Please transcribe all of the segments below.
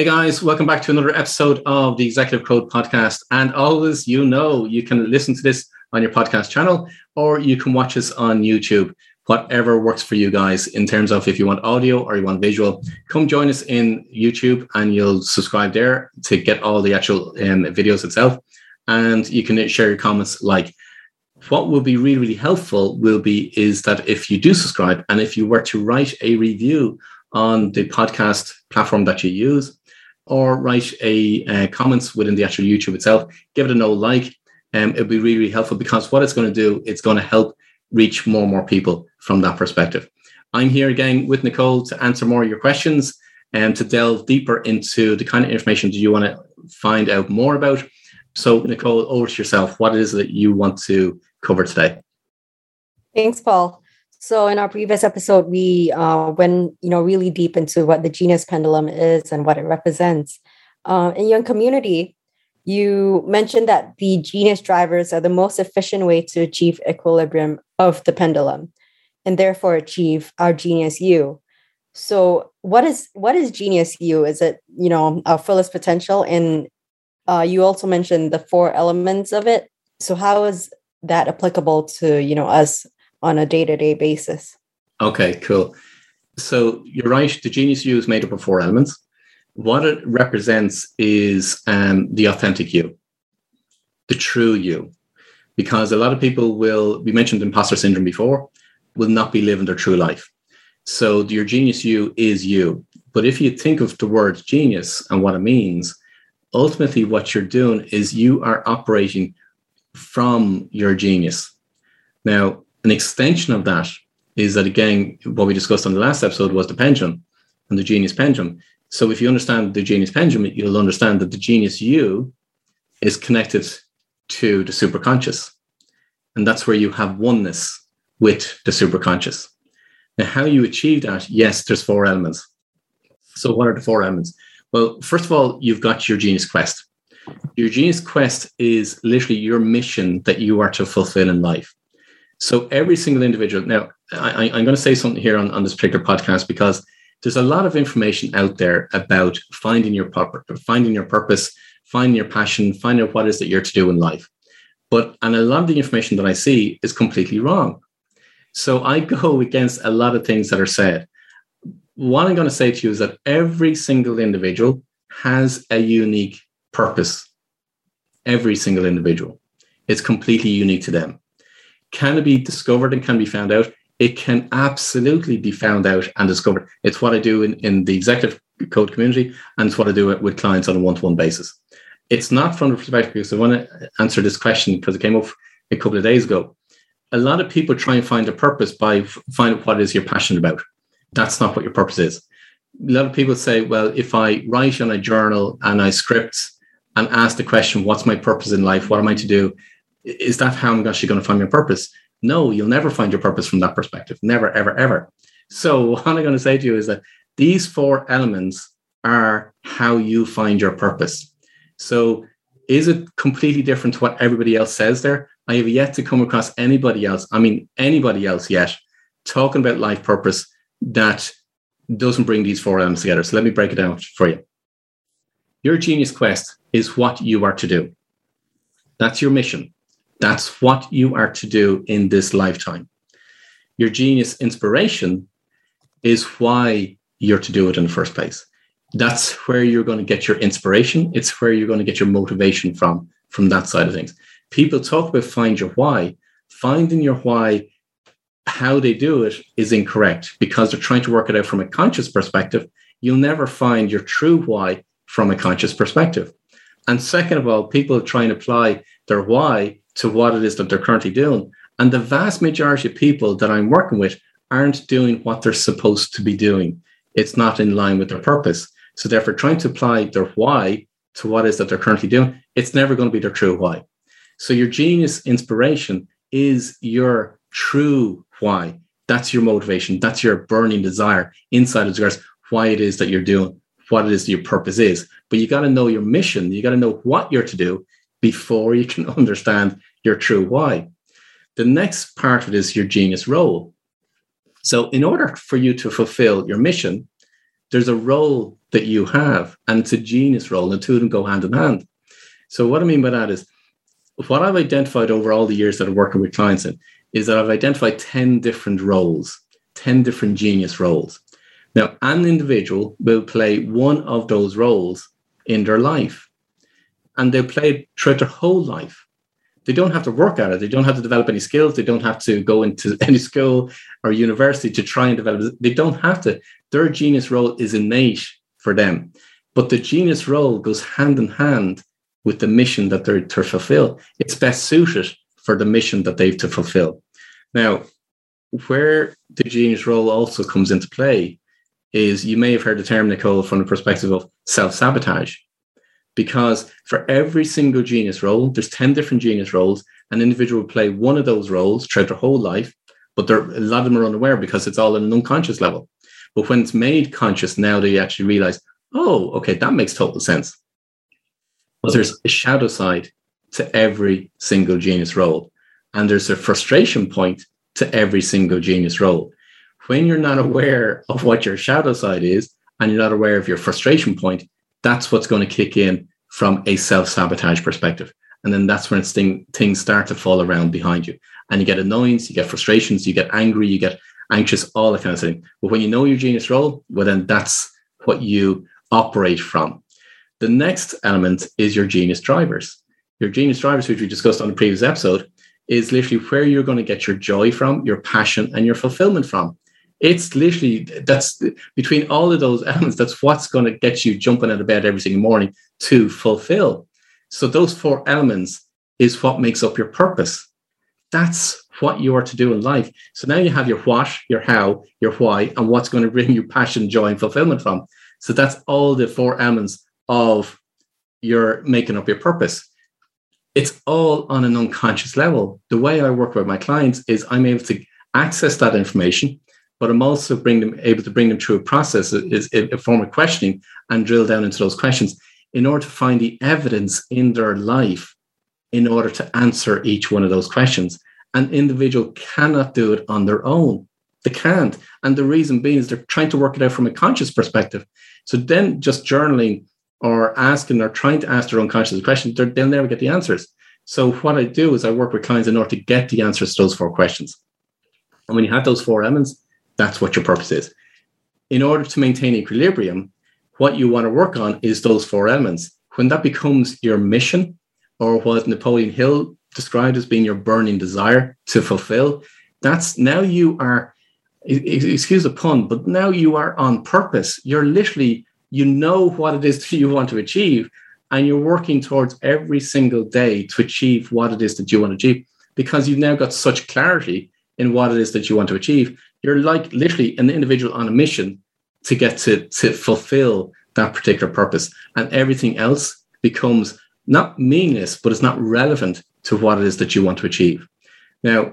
Hey guys, welcome back to another episode of the Executive Code podcast. And always, you know, you can listen to this on your podcast channel or you can watch us on YouTube, whatever works for you guys in terms of if you want audio or you want visual. Come join us in YouTube and you'll subscribe there to get all the actual um, videos itself. And you can share your comments like, what will be really, really helpful will be is that if you do subscribe and if you were to write a review on the podcast platform that you use, or write a uh, comments within the actual YouTube itself. Give it a no like. Um, it'll be really, really helpful because what it's going to do, it's going to help reach more and more people from that perspective. I'm here again with Nicole to answer more of your questions and to delve deeper into the kind of information that you want to find out more about. So, Nicole, over to yourself. What is it that you want to cover today? Thanks, Paul. So in our previous episode, we uh, went you know really deep into what the genius pendulum is and what it represents. Uh, in your community, you mentioned that the genius drivers are the most efficient way to achieve equilibrium of the pendulum, and therefore achieve our genius you. So what is what is genius you? Is it you know our fullest potential? And uh, you also mentioned the four elements of it. So how is that applicable to you know us on a day-to-day basis. Okay cool. So you're right the genius you is made up of four elements. What it represents is um, the authentic you the true you. Because a lot of people will we mentioned imposter syndrome before will not be living their true life. So your genius you is you. But if you think of the word genius and what it means ultimately what you're doing is you are operating from your genius. Now an extension of that is that again, what we discussed on the last episode was the pendulum and the genius pendulum. So if you understand the genius pendulum, you'll understand that the genius you is connected to the superconscious. And that's where you have oneness with the superconscious. Now, how you achieve that, yes, there's four elements. So what are the four elements? Well, first of all, you've got your genius quest. Your genius quest is literally your mission that you are to fulfill in life. So every single individual. Now, I, am going to say something here on, on this particular podcast because there's a lot of information out there about finding your purpose, finding your purpose, finding your passion, finding out what it is that you're to do in life. But and a lot of the information that I see is completely wrong. So I go against a lot of things that are said. What I'm going to say to you is that every single individual has a unique purpose. Every single individual. It's completely unique to them. Can it be discovered and can be found out? It can absolutely be found out and discovered. It's what I do in, in the executive code community, and it's what I do with clients on a one to one basis. It's not from the perspective because I want to answer this question because it came up a couple of days ago. A lot of people try and find a purpose by finding what it is you're passionate about. That's not what your purpose is. A lot of people say, well, if I write on a journal and I script and ask the question, what's my purpose in life? What am I to do? Is that how I'm actually going to find my purpose? No, you'll never find your purpose from that perspective. Never, ever, ever. So, what I'm going to say to you is that these four elements are how you find your purpose. So, is it completely different to what everybody else says there? I have yet to come across anybody else, I mean, anybody else yet, talking about life purpose that doesn't bring these four elements together. So, let me break it down for you. Your genius quest is what you are to do. That's your mission. That's what you are to do in this lifetime. Your genius inspiration is why you're to do it in the first place. That's where you're going to get your inspiration. It's where you're going to get your motivation from, from that side of things. People talk about find your why. Finding your why, how they do it is incorrect because they're trying to work it out from a conscious perspective. You'll never find your true why from a conscious perspective. And second of all, people try and apply their why to what it is that they're currently doing. And the vast majority of people that I'm working with aren't doing what they're supposed to be doing. It's not in line with their purpose. So therefore, trying to apply their why to what is that they're currently doing, it's never going to be their true why. So your genius inspiration is your true why. That's your motivation. That's your burning desire inside of yours, why it is that you're doing, what it is your purpose is. But you got to know your mission. You got to know what you're to do before you can understand your true why. The next part of it is your genius role. So, in order for you to fulfill your mission, there's a role that you have, and it's a genius role, and the two of them go hand in hand. So, what I mean by that is what I've identified over all the years that I'm working with clients in is that I've identified 10 different roles, 10 different genius roles. Now, an individual will play one of those roles in their life, and they'll play it throughout their whole life. They don't have to work at it. They don't have to develop any skills. They don't have to go into any school or university to try and develop. It. They don't have to. Their genius role is innate for them. But the genius role goes hand in hand with the mission that they're to fulfill. It's best suited for the mission that they've to fulfill. Now, where the genius role also comes into play is you may have heard the term, Nicole, from the perspective of self sabotage. Because for every single genius role, there's 10 different genius roles. An individual will play one of those roles throughout their whole life, but a lot of them are unaware because it's all at an unconscious level. But when it's made conscious, now they actually realize, oh, okay, that makes total sense. But there's a shadow side to every single genius role. And there's a frustration point to every single genius role. When you're not aware of what your shadow side is and you're not aware of your frustration point, that's what's going to kick in from a self sabotage perspective. And then that's when thing, things start to fall around behind you. And you get annoyance, you get frustrations, you get angry, you get anxious, all that kind of thing. But when you know your genius role, well, then that's what you operate from. The next element is your genius drivers. Your genius drivers, which we discussed on the previous episode, is literally where you're going to get your joy from, your passion, and your fulfillment from. It's literally that's between all of those elements, that's what's going to get you jumping out of bed every single morning to fulfill. So, those four elements is what makes up your purpose. That's what you are to do in life. So now you have your what, your how, your why, and what's going to bring you passion, joy, and fulfillment from. So that's all the four elements of your making up your purpose. It's all on an unconscious level. The way I work with my clients is I'm able to access that information, but I'm also bring them able to bring them through a process, is a form of questioning, and drill down into those questions in order to find the evidence in their life in order to answer each one of those questions. An individual cannot do it on their own. They can't. And the reason being is they're trying to work it out from a conscious perspective. So then just journaling or asking or trying to ask their unconscious questions, they'll never get the answers. So what I do is I work with clients in order to get the answers to those four questions. And when you have those four elements, that's what your purpose is. In order to maintain equilibrium, what you want to work on is those four elements. When that becomes your mission, or what Napoleon Hill described as being your burning desire to fulfill, that's now you are, excuse the pun, but now you are on purpose. You're literally you know what it is that you want to achieve and you're working towards every single day to achieve what it is that you want to achieve because you've now got such clarity in what it is that you want to achieve you're like literally an individual on a mission to get to, to fulfill that particular purpose and everything else becomes not meaningless but it's not relevant to what it is that you want to achieve now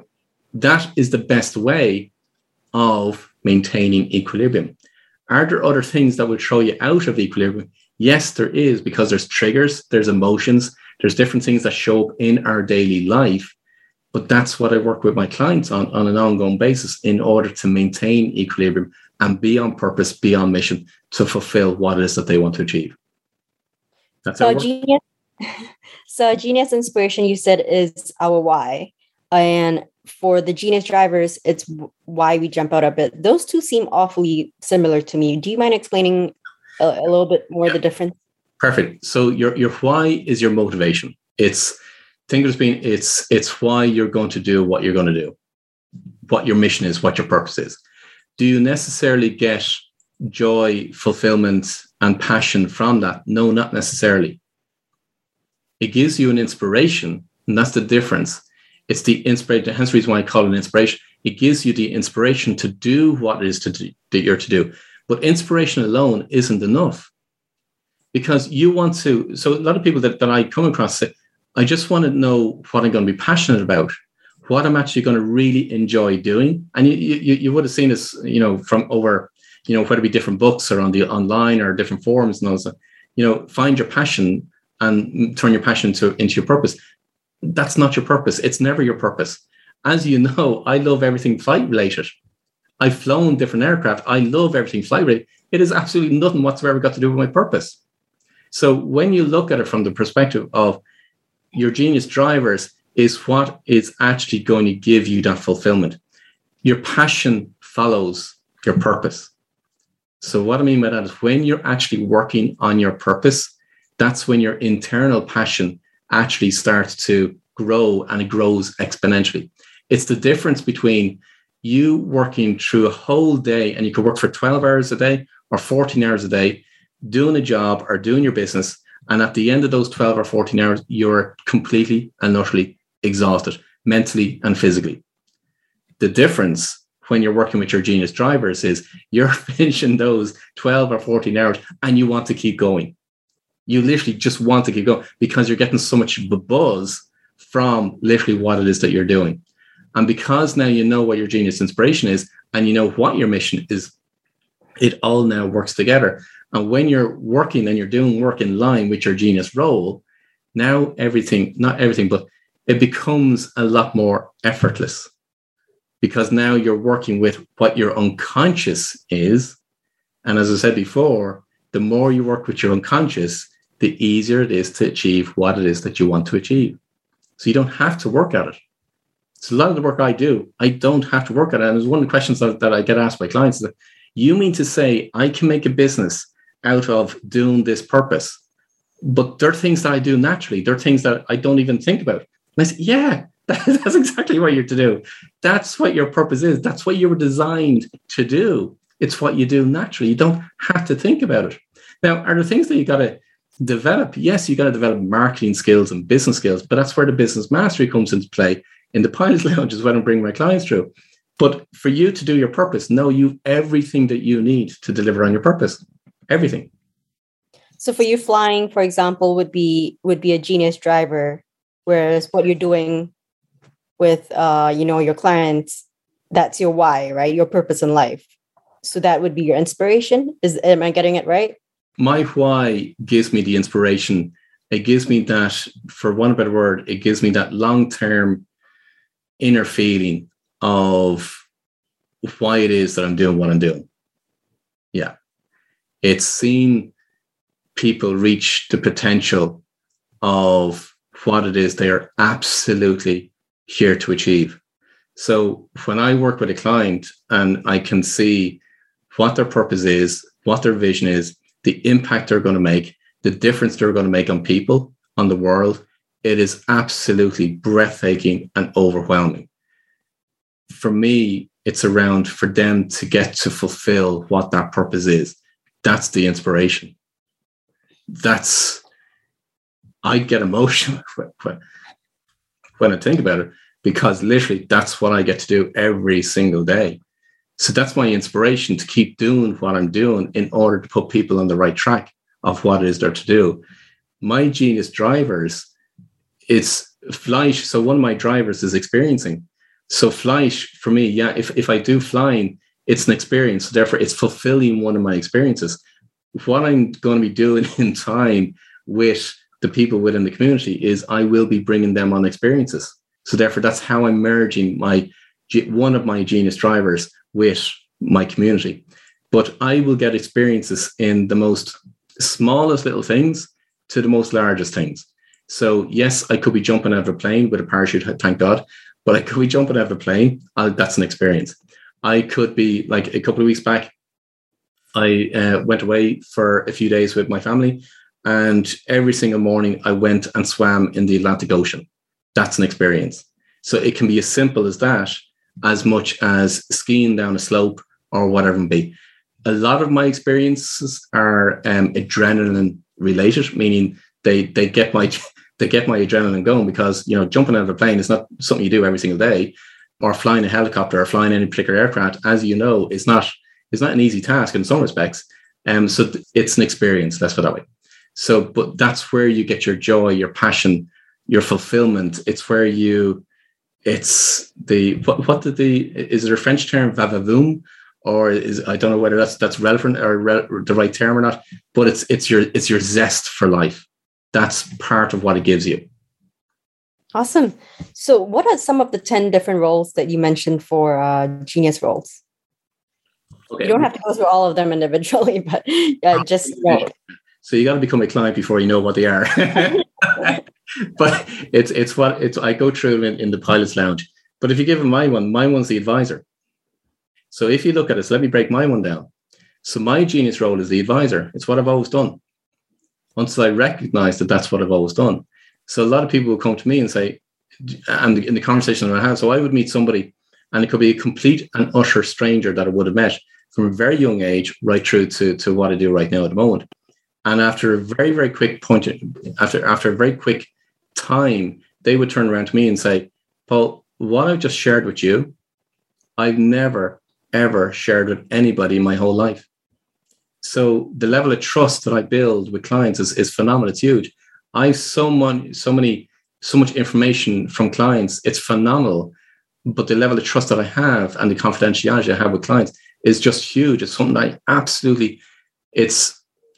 that is the best way of maintaining equilibrium are there other things that will throw you out of equilibrium? Yes, there is, because there's triggers, there's emotions, there's different things that show up in our daily life. But that's what I work with my clients on on an ongoing basis in order to maintain equilibrium and be on purpose, be on mission to fulfill what it is that they want to achieve. That's so genius. So genius inspiration, you said, is our why. And for the genius drivers, it's why we jump out of bit. Those two seem awfully similar to me. Do you mind explaining a, a little bit more yeah. the difference? Perfect. So your your why is your motivation. It's as being it's it's why you're going to do what you're going to do, what your mission is, what your purpose is. Do you necessarily get joy, fulfillment, and passion from that? No, not necessarily. It gives you an inspiration, and that's the difference it's the inspiration. Hence, the reason why I call it an inspiration. It gives you the inspiration to do what it is to do, that you're to do. But inspiration alone isn't enough because you want to. So a lot of people that, that I come across say, I just want to know what I'm going to be passionate about, what I'm actually going to really enjoy doing. And you, you, you would have seen this, you know, from over, you know, whether it be different books or on the online or different forums and all that. You know, find your passion and turn your passion to, into your purpose that's not your purpose. It's never your purpose. As you know, I love everything flight related. I've flown different aircraft. I love everything flight related. It is absolutely nothing whatsoever got to do with my purpose. So when you look at it from the perspective of your genius drivers is what is actually going to give you that fulfillment. Your passion follows your purpose. So what I mean by that is when you're actually working on your purpose, that's when your internal passion actually starts to grow and it grows exponentially. It's the difference between you working through a whole day and you could work for 12 hours a day or 14 hours a day doing a job or doing your business. And at the end of those 12 or 14 hours, you're completely and utterly exhausted mentally and physically. The difference when you're working with your genius drivers is you're finishing those 12 or 14 hours and you want to keep going. You literally just want to keep going because you're getting so much buzz from literally what it is that you're doing. And because now you know what your genius inspiration is and you know what your mission is, it all now works together. And when you're working and you're doing work in line with your genius role, now everything, not everything, but it becomes a lot more effortless because now you're working with what your unconscious is. And as I said before, the more you work with your unconscious, the easier it is to achieve what it is that you want to achieve. So you don't have to work at it. So a lot of the work I do, I don't have to work at it. And it's one of the questions that, that I get asked by clients is that you mean to say I can make a business out of doing this purpose? But there are things that I do naturally. There are things that I don't even think about. And I say, yeah, that's exactly what you're to do. That's what your purpose is. That's what you were designed to do. It's what you do naturally. You don't have to think about it. Now, are there things that you got to develop? Yes, you got to develop marketing skills and business skills, but that's where the business mastery comes into play. In the pilot lounge is what I'm bringing my clients through. But for you to do your purpose, know you've everything that you need to deliver on your purpose. Everything. So for you, flying, for example, would be would be a genius driver, whereas what you're doing with uh, you know your clients, that's your why, right? Your purpose in life. So that would be your inspiration. Is am I getting it right? My why gives me the inspiration. It gives me that, for one better word, it gives me that long term inner feeling of why it is that I'm doing what I'm doing. Yeah. It's seeing people reach the potential of what it is they are absolutely here to achieve. So when I work with a client and I can see what their purpose is, what their vision is, the impact they're going to make, the difference they're going to make on people, on the world, it is absolutely breathtaking and overwhelming for me, it's around for them to get to fulfill what that purpose is. That's the inspiration. That's, I get emotional when, I think about it because literally that's what I get to do every single day. So that's my inspiration to keep doing what I'm doing in order to put people on the right track of what it is they're to do. My genius drivers, it's flight. So one of my drivers is experiencing. So flight for me, yeah, if, if I do flying, it's an experience. So therefore, it's fulfilling one of my experiences. What I'm going to be doing in time with the people within the community is I will be bringing them on experiences. So therefore, that's how I'm merging my one of my genius drivers with my community. But I will get experiences in the most smallest little things to the most largest things. So yes, I could be jumping out of a plane with a parachute, thank God. But like, could we jump out of a plane? Uh, that's an experience. I could be like a couple of weeks back. I uh, went away for a few days with my family, and every single morning I went and swam in the Atlantic Ocean. That's an experience. So it can be as simple as that, as much as skiing down a slope or whatever it be. A lot of my experiences are um, adrenaline related, meaning they they get my to get my adrenaline going because you know jumping out of a plane is not something you do every single day or flying a helicopter or flying any particular aircraft as you know is not is not an easy task in some respects. Um so th- it's an experience let's put that way. So but that's where you get your joy your passion your fulfillment. It's where you it's the what, what did the is it a french term va-va-voom? Or is i don't know whether that's that's relevant or re- the right term or not but it's it's your it's your zest for life. That's part of what it gives you. Awesome. So, what are some of the 10 different roles that you mentioned for uh, genius roles? Okay. You don't have to go through all of them individually, but yeah, just so you got to become a client before you know what they are. but it's it's what it's I go through in, in the pilot's lounge. But if you give them my one, my one's the advisor. So if you look at it, so let me break my one down. So my genius role is the advisor. It's what I've always done. Once I recognize that that's what I've always done. So a lot of people will come to me and say, and in the conversation that I have, so I would meet somebody and it could be a complete and utter stranger that I would have met from a very young age right through to, to what I do right now at the moment. And after a very, very quick point, after after a very quick time, they would turn around to me and say, Paul, what I've just shared with you, I've never, ever shared with anybody in my whole life. So the level of trust that I build with clients is, is phenomenal. It's huge. I so so many, so much information from clients. It's phenomenal. But the level of trust that I have and the confidentiality I have with clients is just huge. It's something I absolutely, it's,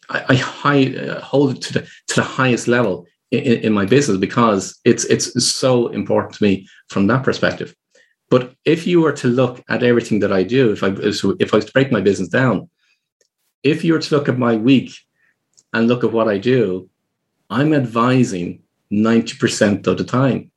I, I high, uh, hold it to the, to the highest level in, in my business because it's, it's so important to me from that perspective. But if you were to look at everything that I do, if I if I was to break my business down, if you were to look at my week and look at what I do, I'm advising 90% of the time.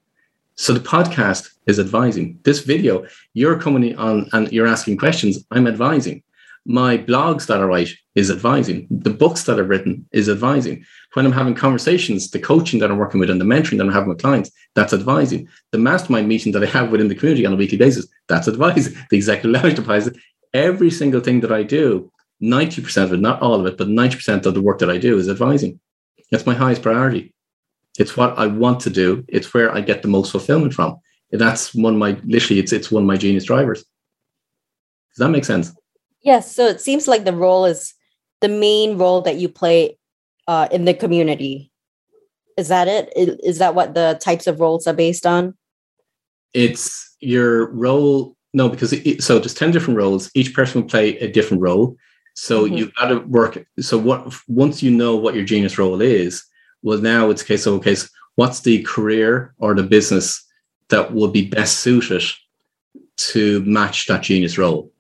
So the podcast is advising. This video, you're coming on and you're asking questions, I'm advising. My blogs that I write is advising. The books that I've written is advising. When I'm having conversations, the coaching that I'm working with and the mentoring that I'm having with clients, that's advising. The mastermind meeting that I have within the community on a weekly basis, that's advising. The executive lounge advising. Every single thing that I do, 90% of it, not all of it, but 90% of the work that I do is advising. That's my highest priority. It's what I want to do. It's where I get the most fulfillment from. And that's one of my literally it's it's one of my genius drivers. Does that make sense? Yes. So it seems like the role is the main role that you play uh, in the community. Is that it? Is that what the types of roles are based on? It's your role. No, because it, so there's ten different roles. Each person will play a different role. So mm-hmm. you've got to work. So what once you know what your genius role is, well, now it's a case of okay, so what's the career or the business that will be best suited to match that genius role?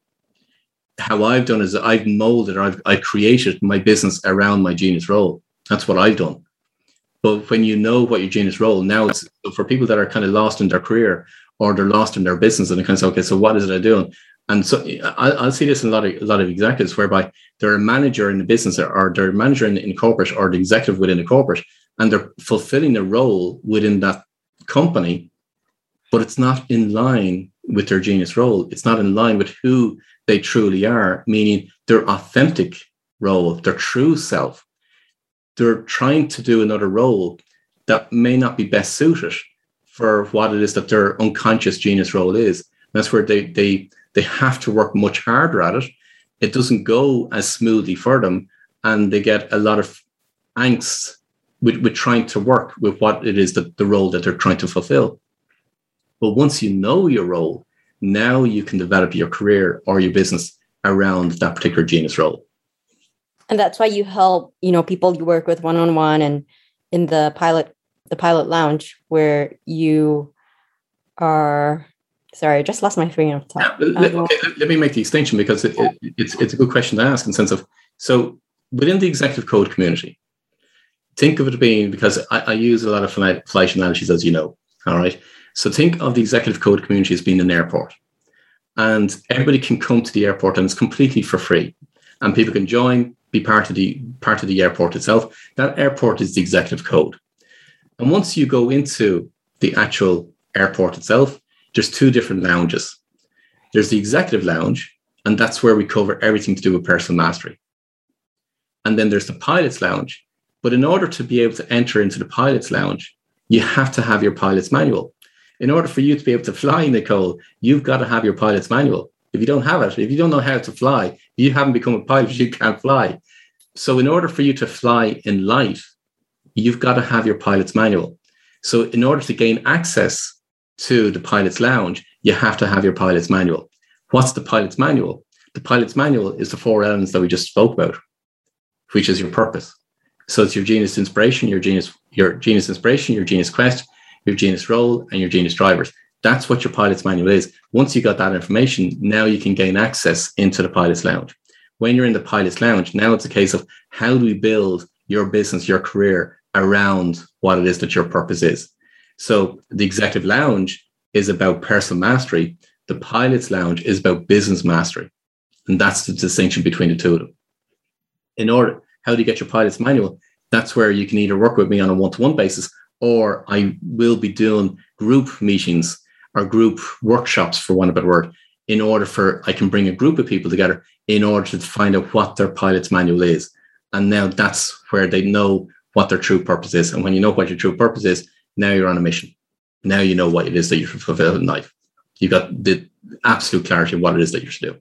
How I've done is I've molded or I've, I've created my business around my genius role. That's what I've done. But when you know what your genius role, now it's for people that are kind of lost in their career or they're lost in their business and they kind of say, okay, so what is it I doing? And so I, will see this in a lot of a lot of executives whereby they're a manager in the business or they're a manager in, in corporate or the executive within the corporate, and they're fulfilling a role within that company, but it's not in line with their genius role. It's not in line with who they truly are, meaning their authentic role, their true self. They're trying to do another role that may not be best suited for what it is that their unconscious genius role is. And that's where they they they have to work much harder at it. It doesn't go as smoothly for them, and they get a lot of angst with, with trying to work with what it is that the role that they're trying to fulfill. But once you know your role, now you can develop your career or your business around that particular genius role. And that's why you help, you know, people you work with one on one and in the pilot the pilot lounge where you are Sorry, I just lost my train of. Yeah, let, uh, okay, let, me make the extension because it, it, it's it's a good question to ask in sense of so within the executive code community, think of it being because I, I use a lot of flight analogies, as you know. All right, so think of the executive code community as being an airport, and everybody can come to the airport and it's completely for free, and people can join, be part of the part of the airport itself. That airport is the executive code, and once you go into the actual airport itself there's two different lounges. There's the executive lounge, and that's where we cover everything to do with personal mastery. And then there's the pilot's lounge. But in order to be able to enter into the pilot's lounge, you have to have your pilot's manual. In order for you to be able to fly, Nicole, you've got to have your pilot's manual. If you don't have it, if you don't know how to fly, you haven't become a pilot, you can't fly. So, in order for you to fly in life, you've got to have your pilot's manual. So, in order to gain access to the pilot's lounge, you have to have your pilot's manual. What's the pilot's manual? The pilot's manual is the four elements that we just spoke about, which is your purpose. So it's your genius inspiration, your genius, your genius inspiration, your genius quest, your genius role, and your genius drivers. That's what your pilot's manual is. Once you got that information, now you can gain access into the pilot's lounge. When you're in the pilot's lounge, now it's a case of how do we build your business, your career around what it is that your purpose is. So the executive lounge is about personal mastery. The pilot's lounge is about business mastery. And that's the distinction between the two of them. In order, how do you get your pilot's manual? That's where you can either work with me on a one to one basis or I will be doing group meetings or group workshops, for one of better word, in order for I can bring a group of people together in order to find out what their pilot's manual is. And now that's where they know what their true purpose is. And when you know what your true purpose is, now you're on a mission. Now you know what it is that you should fulfill in life. You've got the absolute clarity of what it is that you should do.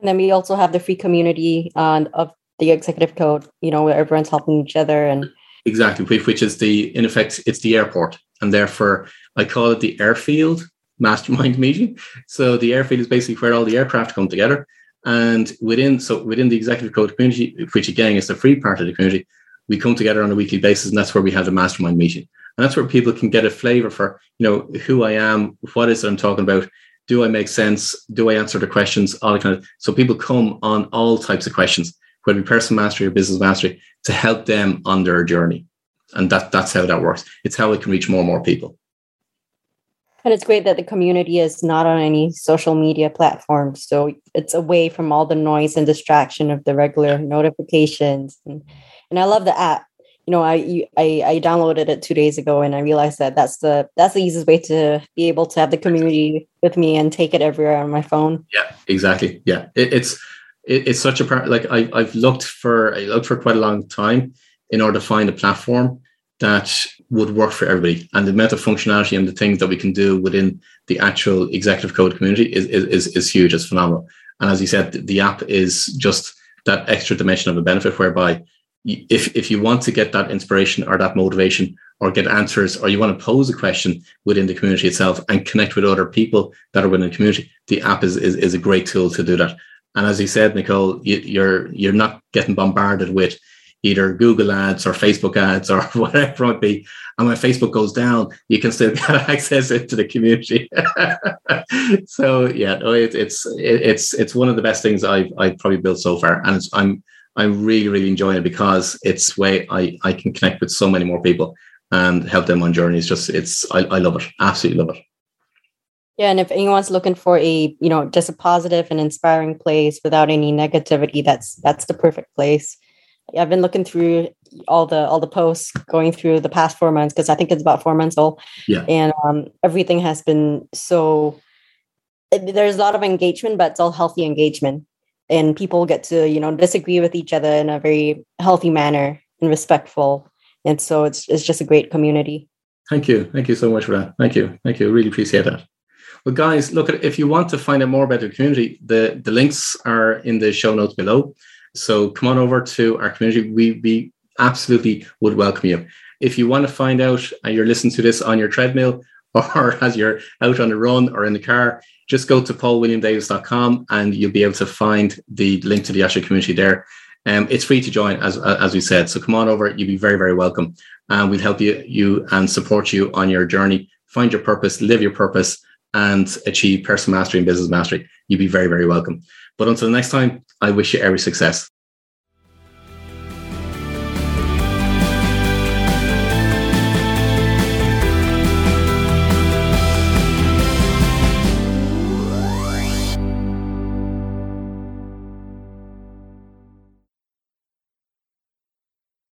And then we also have the free community uh, of the executive code, you know, where everyone's helping each other and exactly which is the in effect it's the airport and therefore i call it the airfield mastermind meeting so the airfield is basically where all the aircraft come together and within so within the executive code community which again is the free part of the community we come together on a weekly basis and that's where we have the mastermind meeting. And that's where people can get a flavor for you know who i am what is it i'm talking about do i make sense do i answer the questions all kind of so people come on all types of questions whether it be personal mastery or business mastery to help them on their journey. And that that's how that works. It's how it can reach more and more people. And it's great that the community is not on any social media platforms. So it's away from all the noise and distraction of the regular notifications and, and i love the app you know I, I i downloaded it two days ago and i realized that that's the that's the easiest way to be able to have the community with me and take it everywhere on my phone yeah exactly yeah it, it's it, it's such a part like I, i've looked for i looked for quite a long time in order to find a platform that would work for everybody. And the amount of functionality and the things that we can do within the actual executive code community is, is, is huge. It's phenomenal. And as you said, the app is just that extra dimension of a benefit whereby if, if you want to get that inspiration or that motivation or get answers or you want to pose a question within the community itself and connect with other people that are within the community, the app is, is, is a great tool to do that. And as you said, Nicole, you, you're you're not getting bombarded with either Google ads or Facebook ads or whatever it might be. And when Facebook goes down, you can still get access into the community. so yeah, no, it, it's it, it's it's one of the best things I've I've probably built so far, and I'm I'm really really enjoying it because it's way I I can connect with so many more people and help them on journeys. Just it's I, I love it, absolutely love it. Yeah, and if anyone's looking for a you know just a positive and inspiring place without any negativity, that's that's the perfect place. I've been looking through all the all the posts going through the past four months because I think it's about four months old. Yeah, and um, everything has been so. There's a lot of engagement, but it's all healthy engagement, and people get to you know disagree with each other in a very healthy manner and respectful, and so it's it's just a great community. Thank you, thank you so much for that. Thank you, thank you. Really appreciate that. Well, guys, look, if you want to find out more about the community, the, the links are in the show notes below. So come on over to our community. We, we absolutely would welcome you. If you want to find out, and you're listening to this on your treadmill or as you're out on the run or in the car, just go to paulwilliamdavis.com and you'll be able to find the link to the Asha community there. Um, it's free to join, as as we said. So come on over. You'll be very, very welcome. And we'll help you, you and support you on your journey. Find your purpose, live your purpose, and achieve personal mastery and business mastery. You'll be very, very welcome. But until next time, I wish you every success.